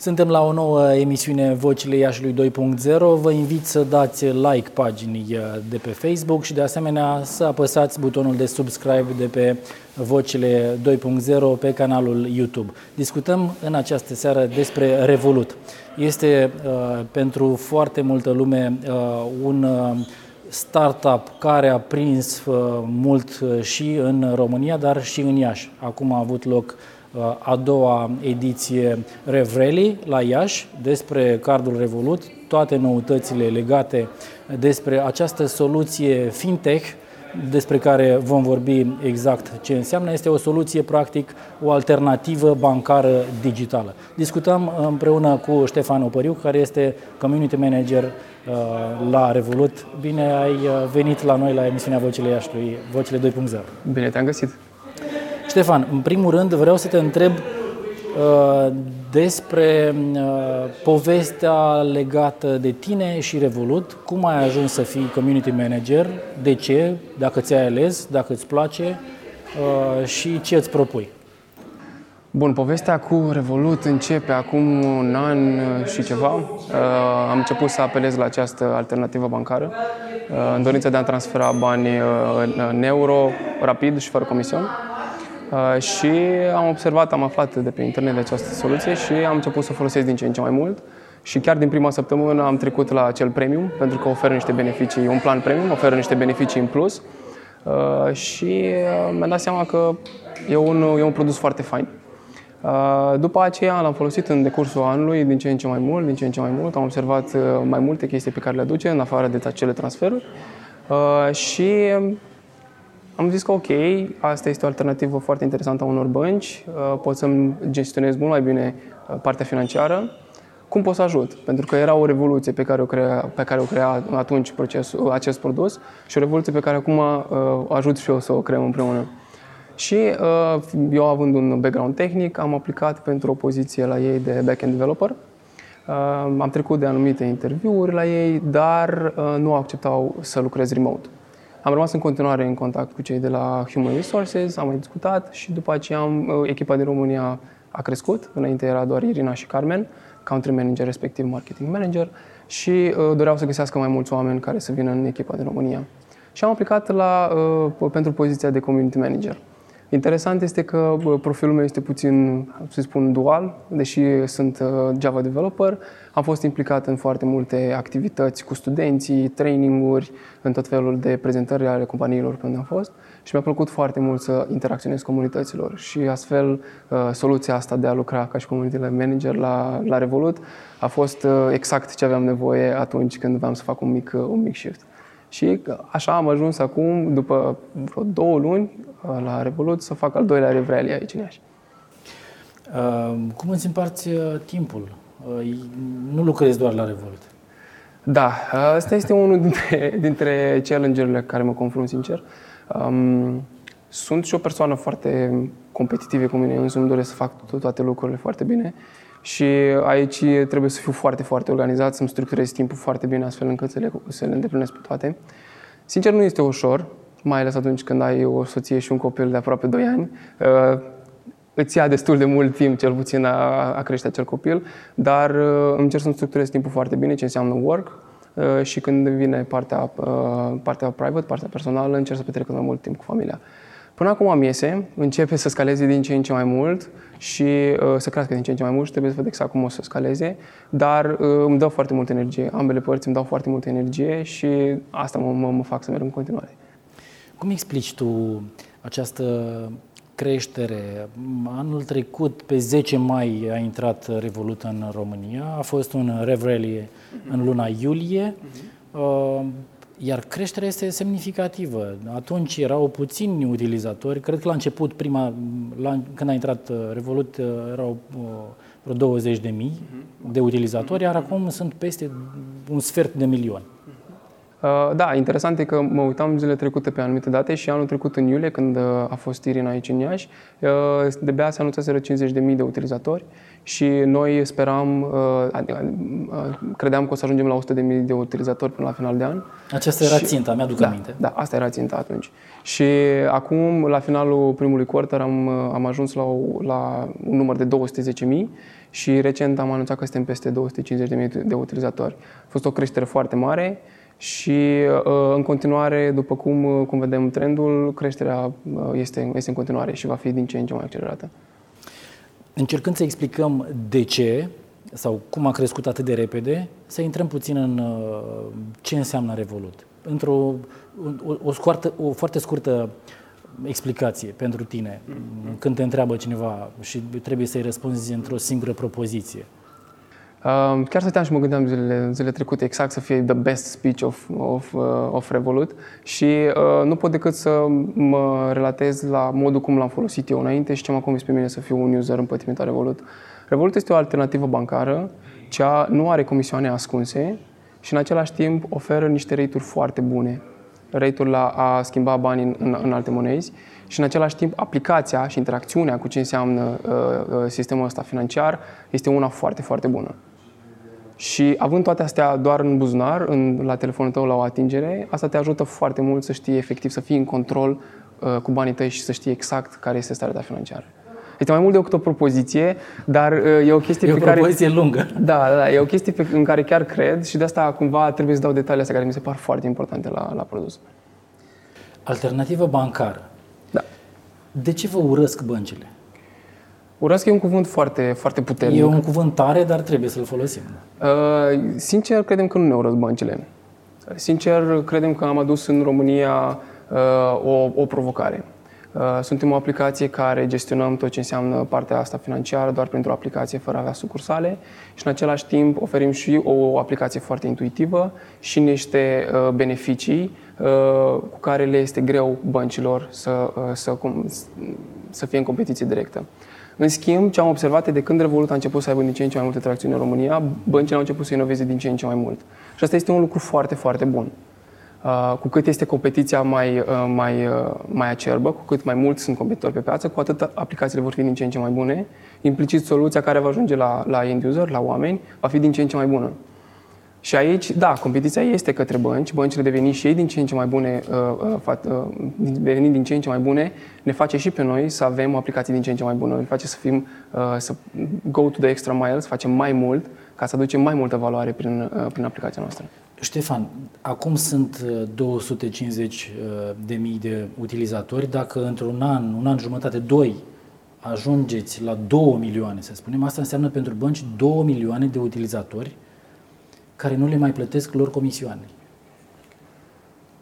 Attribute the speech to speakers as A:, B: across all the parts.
A: Suntem la o nouă emisiune Vocile Iașului 2.0. Vă invit să dați like paginii uh, de pe Facebook și de asemenea să apăsați butonul de subscribe de pe Vocile 2.0 pe canalul YouTube. Discutăm în această seară despre Revolut. Este uh, pentru foarte multă lume uh, un uh, startup care a prins uh, mult uh, și în România, dar și în Iași. Acum a avut loc uh, a doua ediție Revreli la Iași despre cardul Revolut, toate noutățile legate despre această soluție fintech despre care vom vorbi exact ce înseamnă. Este o soluție, practic, o alternativă bancară digitală. Discutăm împreună cu Ștefan Opăriu, care este community manager uh, la Revolut. Bine ai uh, venit la noi la emisiunea Vocile Iașului, Vocile 2.0.
B: Bine te-am găsit.
A: Ștefan, în primul rând vreau să te întreb uh, despre uh, povestea legată de tine și Revolut, cum ai ajuns să fii community manager, de ce, dacă ți-ai ales, dacă îți place uh, și ce îți propui.
B: Bun, povestea cu Revolut începe acum un an și ceva. Am început să apelez la această alternativă bancară în dorința de a transfera bani în euro rapid și fără comision. Uh, și am observat, am aflat de pe internet de această soluție și am început să o folosesc din ce în ce mai mult. Și chiar din prima săptămână am trecut la acel premium, pentru că oferă niște beneficii, un plan premium, oferă niște beneficii în plus. Uh, și uh, mi-am dat seama că e un, e un produs foarte fain. După aceea l-am folosit în decursul anului din ce în ce mai mult, din ce în ce mai mult. Am observat mai multe chestii pe care le aduce, în afară de acele transferuri. Și am zis că ok, asta este o alternativă foarte interesantă a unor bănci, uh, pot să-mi gestionez mult mai bine uh, partea financiară. Cum pot să ajut? Pentru că era o revoluție pe care o crea, pe care o crea atunci procesul, acest produs și o revoluție pe care acum uh, ajut și eu să o creăm împreună. Și uh, eu având un background tehnic, am aplicat pentru o poziție la ei de backend developer. Uh, am trecut de anumite interviuri la ei, dar uh, nu acceptau să lucrez remote. Am rămas în continuare în contact cu cei de la Human Resources, am mai discutat și după aceea am, uh, echipa din România a crescut. Înainte era doar Irina și Carmen, country manager, respectiv marketing manager și uh, doreau să găsească mai mulți oameni care să vină în echipa din România. Și am aplicat la, uh, pentru poziția de community manager. Interesant este că profilul meu este puțin, să spun, dual, deși sunt uh, Java developer. Am fost implicat în foarte multe activități cu studenții, traininguri, în tot felul de prezentări ale companiilor când am fost și mi-a plăcut foarte mult să interacționez cu comunităților și astfel uh, soluția asta de a lucra ca și community manager la, la Revolut a fost uh, exact ce aveam nevoie atunci când vreau să fac un mic, un mic shift. Și așa am ajuns acum, după vreo două luni, la Revolut, să fac al doilea Revreli aici în Iași.
A: Uh, cum îți împarți uh, timpul? Uh, nu lucrezi doar la Revolut.
B: Da, asta este unul dintre, dintre challenge-urile care mă confrunt, sincer. Um, sunt și o persoană foarte competitivă cu mine, însumi doresc să fac toate lucrurile foarte bine și aici trebuie să fiu foarte, foarte organizat, să-mi structurez timpul foarte bine astfel încât să le, să le îndeplinesc pe toate. Sincer, nu este ușor, mai ales atunci când ai o soție și un copil de aproape 2 ani. Uh, îți ia destul de mult timp, cel puțin, a, a crește acel copil, dar uh, încerc să-mi structurez timpul foarte bine, ce înseamnă work, uh, și când vine partea, partea private, partea personală, încerc să petrec mai mult timp cu familia. Până acum am iese, începe să scaleze din ce în ce mai mult și uh, să crească din ce în ce mai mult și trebuie să văd exact cum o să scaleze, dar uh, îmi dă foarte multă energie. Ambele părți îmi dau foarte multă energie și asta mă, mă, mă fac să merg în continuare.
A: Cum explici tu această creștere? Anul trecut, pe 10 mai, a intrat Revolut în România. A fost un rev rally în luna iulie. Uh, iar creșterea este semnificativă. Atunci erau puțini utilizatori. Cred că la început, prima, la, când a intrat uh, Revolut, uh, erau vreo 20 de mii de utilizatori, iar acum sunt peste un sfert de milion.
B: Uh, da, interesant e că mă uitam zilele trecute pe anumite date și anul trecut în iulie, când uh, a fost Irina aici în Iași, uh, de bea se anunțaseră 50.000 de utilizatori și noi speram, credeam că o să ajungem la 100.000 de utilizatori până la final de an.
A: Aceasta era ținta, mi-aduc
B: da,
A: aminte.
B: Da, asta era ținta atunci. Și acum, la finalul primului quarter, am, am ajuns la, la un număr de 210.000 și recent am anunțat că suntem peste 250.000 de utilizatori. A fost o creștere foarte mare și uh, în continuare, după cum, uh, cum vedem trendul, creșterea uh, este, este în continuare și va fi din ce în ce mai accelerată.
A: Încercând să explicăm de ce sau cum a crescut atât de repede, să intrăm puțin în ce înseamnă Revolut. Într-o o, o, scoartă, o foarte scurtă explicație pentru tine, mm-hmm. când te întreabă cineva și trebuie să-i răspunzi într-o singură propoziție.
B: Chiar stăteam și mă gândeam zilele, zilele trecute exact să fie the best speech of, of, uh, of Revolut și uh, nu pot decât să mă relatez la modul cum l-am folosit eu înainte și ce m-a convins pe mine să fiu un user împătimit al Revolut. Revolut este o alternativă bancară, cea nu are comisioane ascunse și în același timp oferă niște rate-uri foarte bune. Rate-uri la a schimba bani în, în, în alte monezi și în același timp aplicația și interacțiunea cu ce înseamnă uh, uh sistemul ăsta financiar este una foarte, foarte bună. Și având toate astea doar în buzunar, în, la telefonul tău la o atingere, asta te ajută foarte mult să știi efectiv, să fii în control uh, cu banii tăi și să știi exact care este starea ta financiară. Este mai mult decât o propoziție, dar uh, e o chestie
A: e
B: pe
A: o
B: care...
A: propoziție lungă.
B: Da, da, da, e o chestie pe, în care chiar cred și de asta cumva trebuie să dau detaliile astea care mi se par foarte importante la, la produs.
A: Alternativă bancară.
B: Da.
A: De ce vă urăsc băncile?
B: Urăsc e un cuvânt foarte, foarte puternic.
A: E un cuvânt tare, dar trebuie să-l folosim.
B: Uh, sincer, credem că nu ne urăsc băncile. Sincer, credem că am adus în România uh, o, o provocare. Uh, suntem o aplicație care gestionăm tot ce înseamnă partea asta financiară doar printr-o aplicație fără a avea sucursale și în același timp oferim și o aplicație foarte intuitivă și niște uh, beneficii uh, cu care le este greu băncilor să, uh, să, să fie în competiție directă. În schimb, ce am observat e de când Revolut a început să aibă din ce în ce mai multe tracțiuni în România, băncile au început să inoveze din ce în ce mai mult. Și asta este un lucru foarte, foarte bun. Uh, cu cât este competiția mai, uh, mai, uh, mai acerbă, cu cât mai mulți sunt competitori pe piață, cu atât aplicațiile vor fi din ce în ce mai bune. Implicit, soluția care va ajunge la, la end user, la oameni, va fi din ce în ce mai bună. Și aici, da, competiția este către bănci, băncile devenind și ei din ce în ce mai bune, uh, uh, uh, devenind din ce în ce mai bune, ne face și pe noi să avem o aplicație din ce în ce mai bună, ne face să fim, să go to the extra mile, să facem mai mult, ca să aducem mai multă valoare prin, prin aplicația noastră.
A: Ștefan, acum sunt 250 de mii de utilizatori. Dacă într-un an, un an jumătate, doi, ajungeți la 2 milioane, să spunem, asta înseamnă pentru bănci 2 milioane de utilizatori care nu le mai plătesc lor comisioane.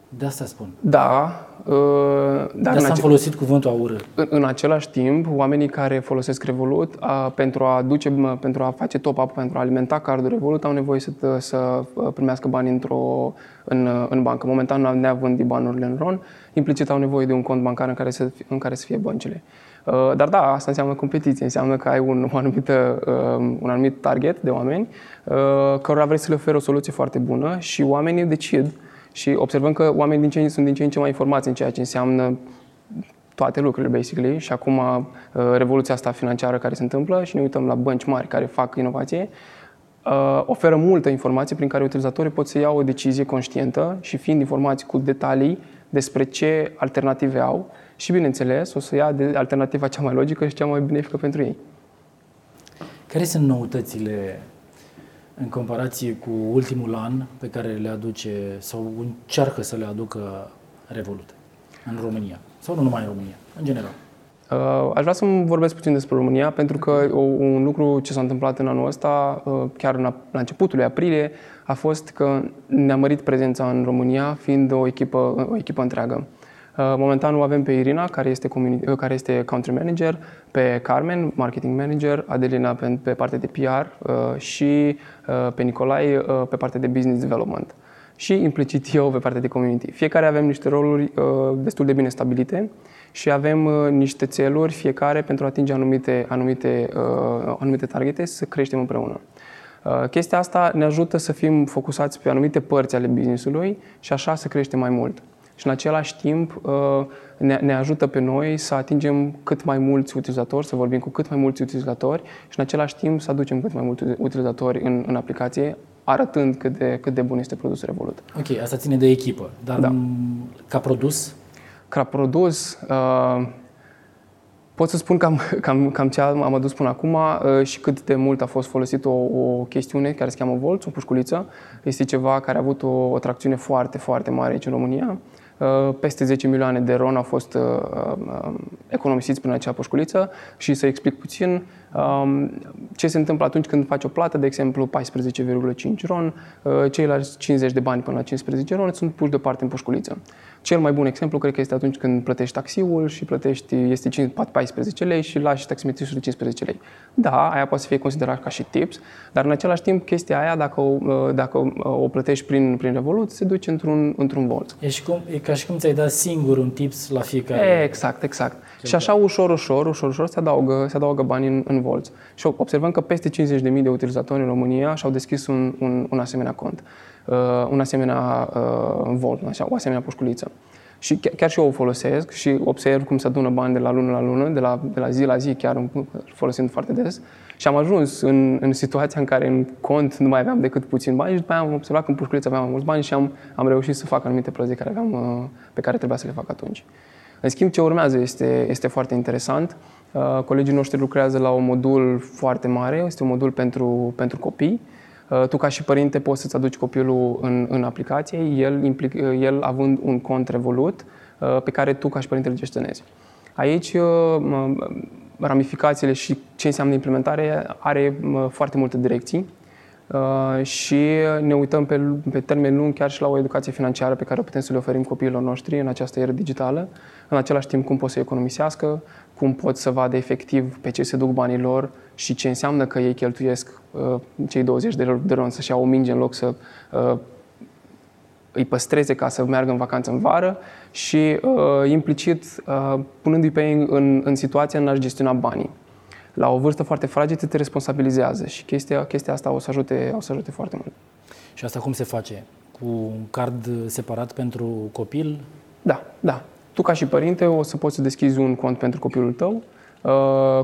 A: De asta spun.
B: Da. Uh,
A: dar de asta am ace- folosit cuvântul aură.
B: În, în același timp, oamenii care folosesc Revolut, a, pentru, a duce, pentru a face top-up, pentru a alimenta cardul Revolut, au nevoie să, să uh, primească bani într-o, în, în bancă. Momentan, neavând banurile în RON, implicit au nevoie de un cont bancar în care să, în care să fie băncile. Uh, dar da, asta înseamnă competiție, înseamnă că ai un, o anumită, uh, un anumit target de oameni uh, cărora vrei să le oferi o soluție foarte bună și oamenii decid. Și observăm că oamenii din ce, sunt din ce în ce mai informați în ceea ce înseamnă toate lucrurile, basically, și acum revoluția asta financiară care se întâmplă și ne uităm la bănci mari care fac inovație, oferă multă informație prin care utilizatorii pot să iau o decizie conștientă și fiind informați cu detalii despre ce alternative au și, bineînțeles, o să ia de alternativa cea mai logică și cea mai benefică pentru ei.
A: Care sunt noutățile în comparație cu ultimul an pe care le aduce sau încearcă să le aducă Revolut în România? Sau nu numai în România, în general?
B: Uh, aș vrea să vorbesc puțin despre România, pentru că un lucru ce s-a întâmplat în anul ăsta, uh, chiar la începutul lui aprilie, a fost că ne-a mărit prezența în România, fiind o echipă, o echipă întreagă. Uh, momentan o avem pe Irina, care este, uh, care este country manager, pe Carmen, marketing manager, Adelina pe, pe partea de PR uh, și pe Nicolai pe partea de business development și implicit eu pe partea de community. Fiecare avem niște roluri destul de bine stabilite și avem niște țeluri fiecare pentru a atinge anumite, anumite, anumite targete să creștem împreună. Uh, chestia asta ne ajută să fim focusați pe anumite părți ale businessului și așa să creștem mai mult. Și în același timp uh, ne, ne ajută pe noi să atingem cât mai mulți utilizatori, să vorbim cu cât mai mulți utilizatori și în același timp să aducem cât mai mulți utilizatori în, în aplicație, arătând cât de, cât de bun este produsul Revolut.
A: Ok, asta ține de echipă, dar da. ca produs?
B: Ca produs, uh, pot să spun cam, cam, cam ce am adus până acum uh, și cât de mult a fost folosit o, o chestiune care se cheamă Volt, o pușculiță. Este ceva care a avut o, o tracțiune foarte, foarte mare aici în România. Uh, peste 10 milioane de ron au fost uh, uh, economisiți prin acea pușculiță și să explic puțin um, ce se întâmplă atunci când faci o plată, de exemplu 14,5 ron, ceilalți 50 de bani până la 15 ron sunt puși deoparte în pușculiță. Cel mai bun exemplu cred că este atunci când plătești taxiul și plătești, este 14 lei și lași taximetrișul 15 lei. Da, aia poate să fie considerat ca și tips, dar în același timp chestia aia, dacă o, dacă o plătești prin, prin Revolut, se duce într-un, într-un volt.
A: E, și cum, e ca și cum ți-ai dat singur un tips la fiecare.
B: Exact, exact. Și așa ușor, ușor, ușor, ușor se adaugă, se adaugă bani în, în volți. Și observăm că peste 50.000 de utilizatori în România și-au deschis un, un, un asemenea cont uh, un asemenea uh, volt, așa, o asemenea pușculiță. Și chiar, chiar și eu o folosesc și observ cum se adună bani de la lună la lună, de la, de la zi la zi, chiar folosind foarte des. Și am ajuns în, în situația în care în cont nu mai aveam decât puțin bani și după aia am observat că în pușculiță aveam mai mulți bani și am, am reușit să fac anumite plăți care aveam, uh, pe care trebuia să le fac atunci. În schimb, ce urmează este, este foarte interesant. Uh, colegii noștri lucrează la un modul foarte mare, este un modul pentru, pentru copii, Uh, tu ca și părinte poți să-ți aduci copilul în, în aplicație, el, implic, uh, el având un cont Revolut uh, pe care tu ca și părinte îl gestionezi. Aici ramificațiile și ce înseamnă implementare are foarte multe direcții și ne uităm pe, pe termen lung chiar și la o educație financiară pe care o putem să le oferim copiilor noștri în această eră digitală, în același timp cum pot să economisească, cum pot să vadă efectiv pe ce se duc banii lor și ce înseamnă că ei cheltuiesc uh, cei 20 de, de ron să-și iau o minge în loc să uh, îi păstreze ca să meargă în vacanță în vară și uh, implicit uh, punându-i pe ei în, în situația în a gestiona banii. La o vârstă foarte fragedă te responsabilizează și chestia, chestia asta o să, ajute, o să ajute foarte mult.
A: Și asta cum se face? Cu un card separat pentru copil?
B: Da, da. Tu ca și părinte o să poți să deschizi un cont pentru copilul tău, Uh,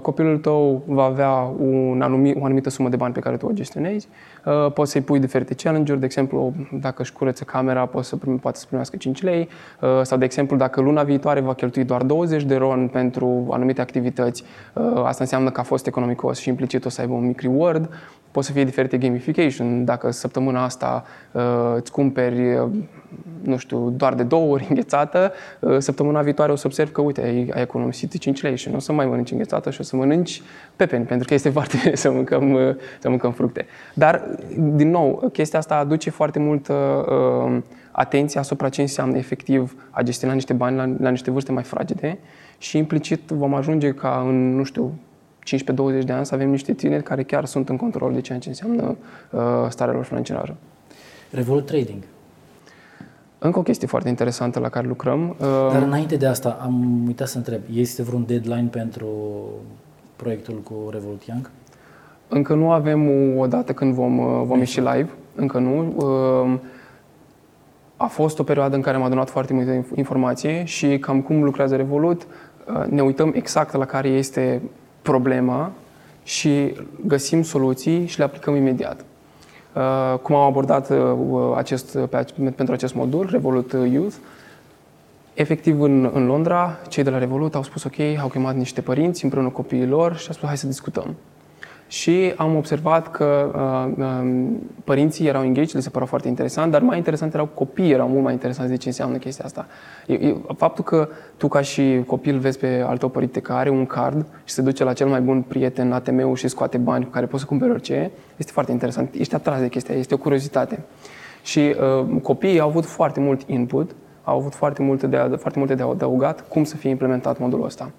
B: copilul tău va avea un anumit, o anumită sumă de bani pe care tu o gestionezi. Uh, poți să-i pui diferite challenge-uri, de exemplu, dacă își curăță camera, poți să primi, poate să primească 5 lei, uh, sau, de exemplu, dacă luna viitoare va cheltui doar 20 de ron pentru anumite activități, asta înseamnă că a fost economicos și implicit o să aibă un mic reward. Pot să fie diferite gamification. Dacă săptămâna asta îți cumperi nu știu, doar de două ori înghețată, uh, săptămâna viitoare o să observ că, uite, ai, ai economisit 5 lei și nu o să mai mănânci înghețată și o să mănânci pepeni, pentru că este foarte bine să mâncăm, uh, să mâncăm fructe. Dar, din nou, chestia asta aduce foarte multă uh, atenție asupra ce înseamnă efectiv a gestiona niște bani la, la niște vârste mai fragede și implicit vom ajunge ca în, nu știu, 15-20 de ani să avem niște tineri care chiar sunt în control de ceea ce înseamnă uh, starea lor financiară.
A: Revolut Trading.
B: Încă o chestie foarte interesantă la care lucrăm.
A: Dar uh, înainte de asta, am uitat să întreb, este vreun deadline pentru proiectul cu Revolut Young?
B: Încă nu avem o dată când vom, uh, vom ieși live, încă nu. Uh, a fost o perioadă în care am adunat foarte multe informație și cam cum lucrează Revolut, ne uităm exact la care este problema și găsim soluții și le aplicăm imediat. Uh, cum am abordat uh, acest, pentru acest modul, Revolut Youth. Efectiv, în, în Londra, cei de la Revolut au spus ok, au chemat niște părinți împreună cu copiii lor și au spus hai să discutăm și am observat că uh, uh, părinții erau engaged, le se părea foarte interesant, dar mai interesant erau copiii, erau mult mai interesanți de ce înseamnă chestia asta. E, e, faptul că tu ca și copil vezi pe al tău părinte că are un card și se duce la cel mai bun prieten ATM-ul și scoate bani cu care poți să cumperi orice, este foarte interesant. Ești atras de chestia, este o curiozitate. Și uh, copiii au avut foarte mult input, au avut foarte multe de, foarte multe de adăugat cum să fie implementat modulul ăsta.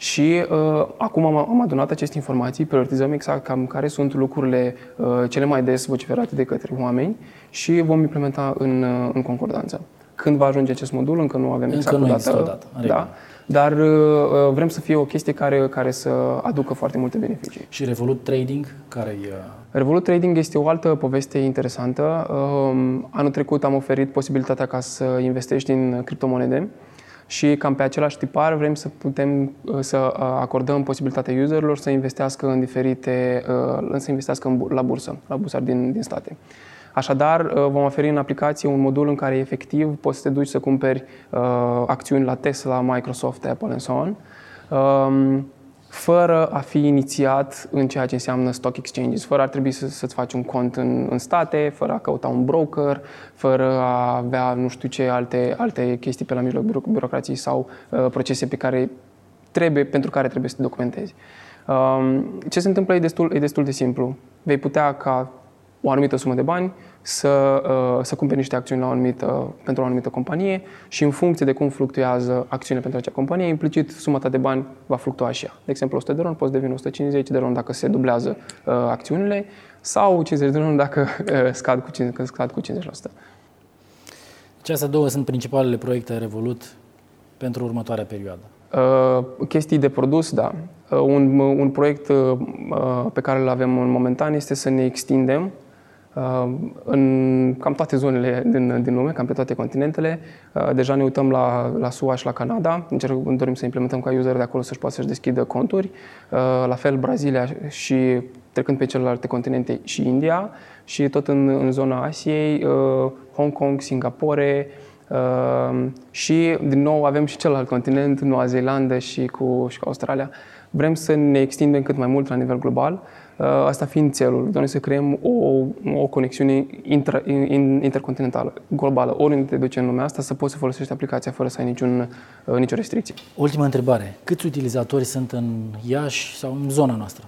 B: Și uh, acum am, am adunat aceste informații, prioritizăm exact cam care sunt lucrurile uh, cele mai des vociferate de către oameni și vom implementa în, uh, în concordanță. Când va ajunge acest modul, încă nu avem
A: încă
B: exact
A: nu
B: o dată.
A: O dată
B: da. dar uh, vrem să fie o chestie care, care să aducă foarte multe beneficii.
A: Și Revolut Trading, care e...
B: Revolut Trading este o altă poveste interesantă. Um, anul trecut am oferit posibilitatea ca să investești în criptomonede și cam pe același tipar vrem să putem să acordăm posibilitatea userilor să investească în diferite, să investească la bursă, la bursa din, din state. Așadar, uh, vom oferi în aplicație un modul în care efectiv poți să te duci să cumperi uh, acțiuni la Tesla, Microsoft, Apple and so on, um, fără a fi inițiat în ceea ce înseamnă stock exchanges, fără ar trebui să, să-ți faci un cont în, în state, fără a căuta un broker, fără a avea nu știu ce alte, alte chestii pe la mijloc birocrației sau uh, procese pe care trebuie, pentru care trebuie să te documentezi. Um, ce se întâmplă e destul, e destul de simplu. Vei putea ca o anumită sumă de bani, să, uh, să cumperi niște acțiuni la o anumită, pentru o anumită companie și în funcție de cum fluctuează acțiunile pentru acea companie, implicit suma ta de bani va fluctua și ea. De exemplu, 100 de ron poți deveni 150 de ron dacă se dublează uh, acțiunile sau 50 de ron dacă uh, scad cu, 50, scad cu 50%.
A: Ce astea două sunt principalele proiecte Revolut pentru următoarea perioadă?
B: Uh, chestii de produs, da. Uh, un, un proiect uh, pe care îl avem în momentan este să ne extindem Uh, în cam toate zonele din, din lume, cam pe toate continentele. Uh, deja ne uităm la, la SUA și la Canada. Încercăm, dorim să implementăm ca user de acolo să-și poată să-și deschidă conturi. Uh, la fel Brazilia și trecând pe celelalte continente și India și tot în, în zona Asiei, Hong Kong, Singapore, și din nou avem și celălalt continent, Noua Zeelandă și cu, și cu Australia. Vrem să ne extindem cât mai mult la nivel global Uh, asta fiind țelul, doar să creăm o, o conexiune intra, intercontinentală, globală, oriunde te duci în lumea asta, să poți să folosești aplicația fără să ai niciun, uh, nicio restricție.
A: Ultima întrebare. Câți utilizatori sunt în Iași sau în zona noastră?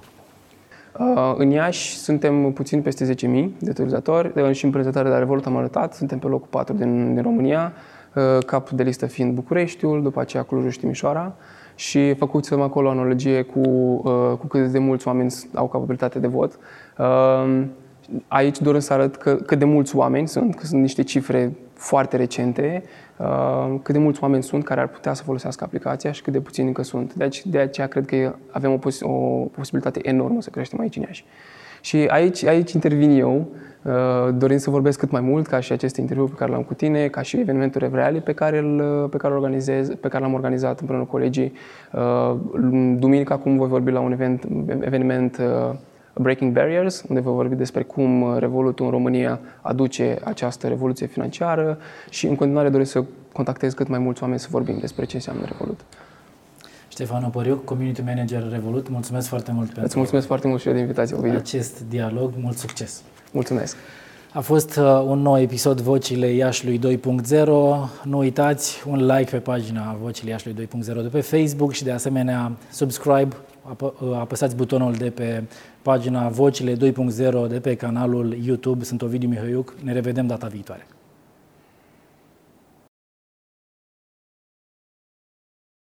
B: Uh, în Iași suntem puțin peste 10.000 de utilizatori și în prezentarea de la Revolut am arătat, suntem pe locul 4 din, din România, cap de listă fiind Bucureștiul, după aceea Clujul și Timișoara și făcuți-vă acolo o analogie cu, uh, cu cât de mulți oameni au capabilitate de vot. Uh, aici doresc să arăt că, cât de mulți oameni sunt, că sunt niște cifre foarte recente, uh, cât de mulți oameni sunt care ar putea să folosească aplicația și cât de puțini încă sunt. Deci, de aceea cred că avem o, pos- o posibilitate enormă să creștem aici în Iași. Și aici, aici intervin eu, uh, dorind să vorbesc cât mai mult, ca și acest interviu pe care l-am cu tine, ca și evenimentul reale pe care, îl, pe care, organizez, pe care l-am organizat împreună cu colegii. Uh, duminica acum voi vorbi la un event, eveniment uh, Breaking Barriers, unde voi vorbi despre cum Revolutul în România aduce această revoluție financiară și în continuare doresc să contactez cât mai mulți oameni să vorbim despre ce înseamnă Revolut.
A: Ștefan Opăriuc, Community Manager Revolut, mulțumesc foarte mult pentru
B: Îți mulțumesc foarte mult și eu de invitație, Ovidiu.
A: acest dialog. Mult succes!
B: Mulțumesc!
A: A fost uh, un nou episod Vocile Iașului 2.0. Nu uitați un like pe pagina Vocile Iașului 2.0 de pe Facebook și de asemenea subscribe, uh, apăsați butonul de pe pagina Vocile 2.0 de pe canalul YouTube. Sunt Ovidiu Mihăiuc. Ne revedem data viitoare.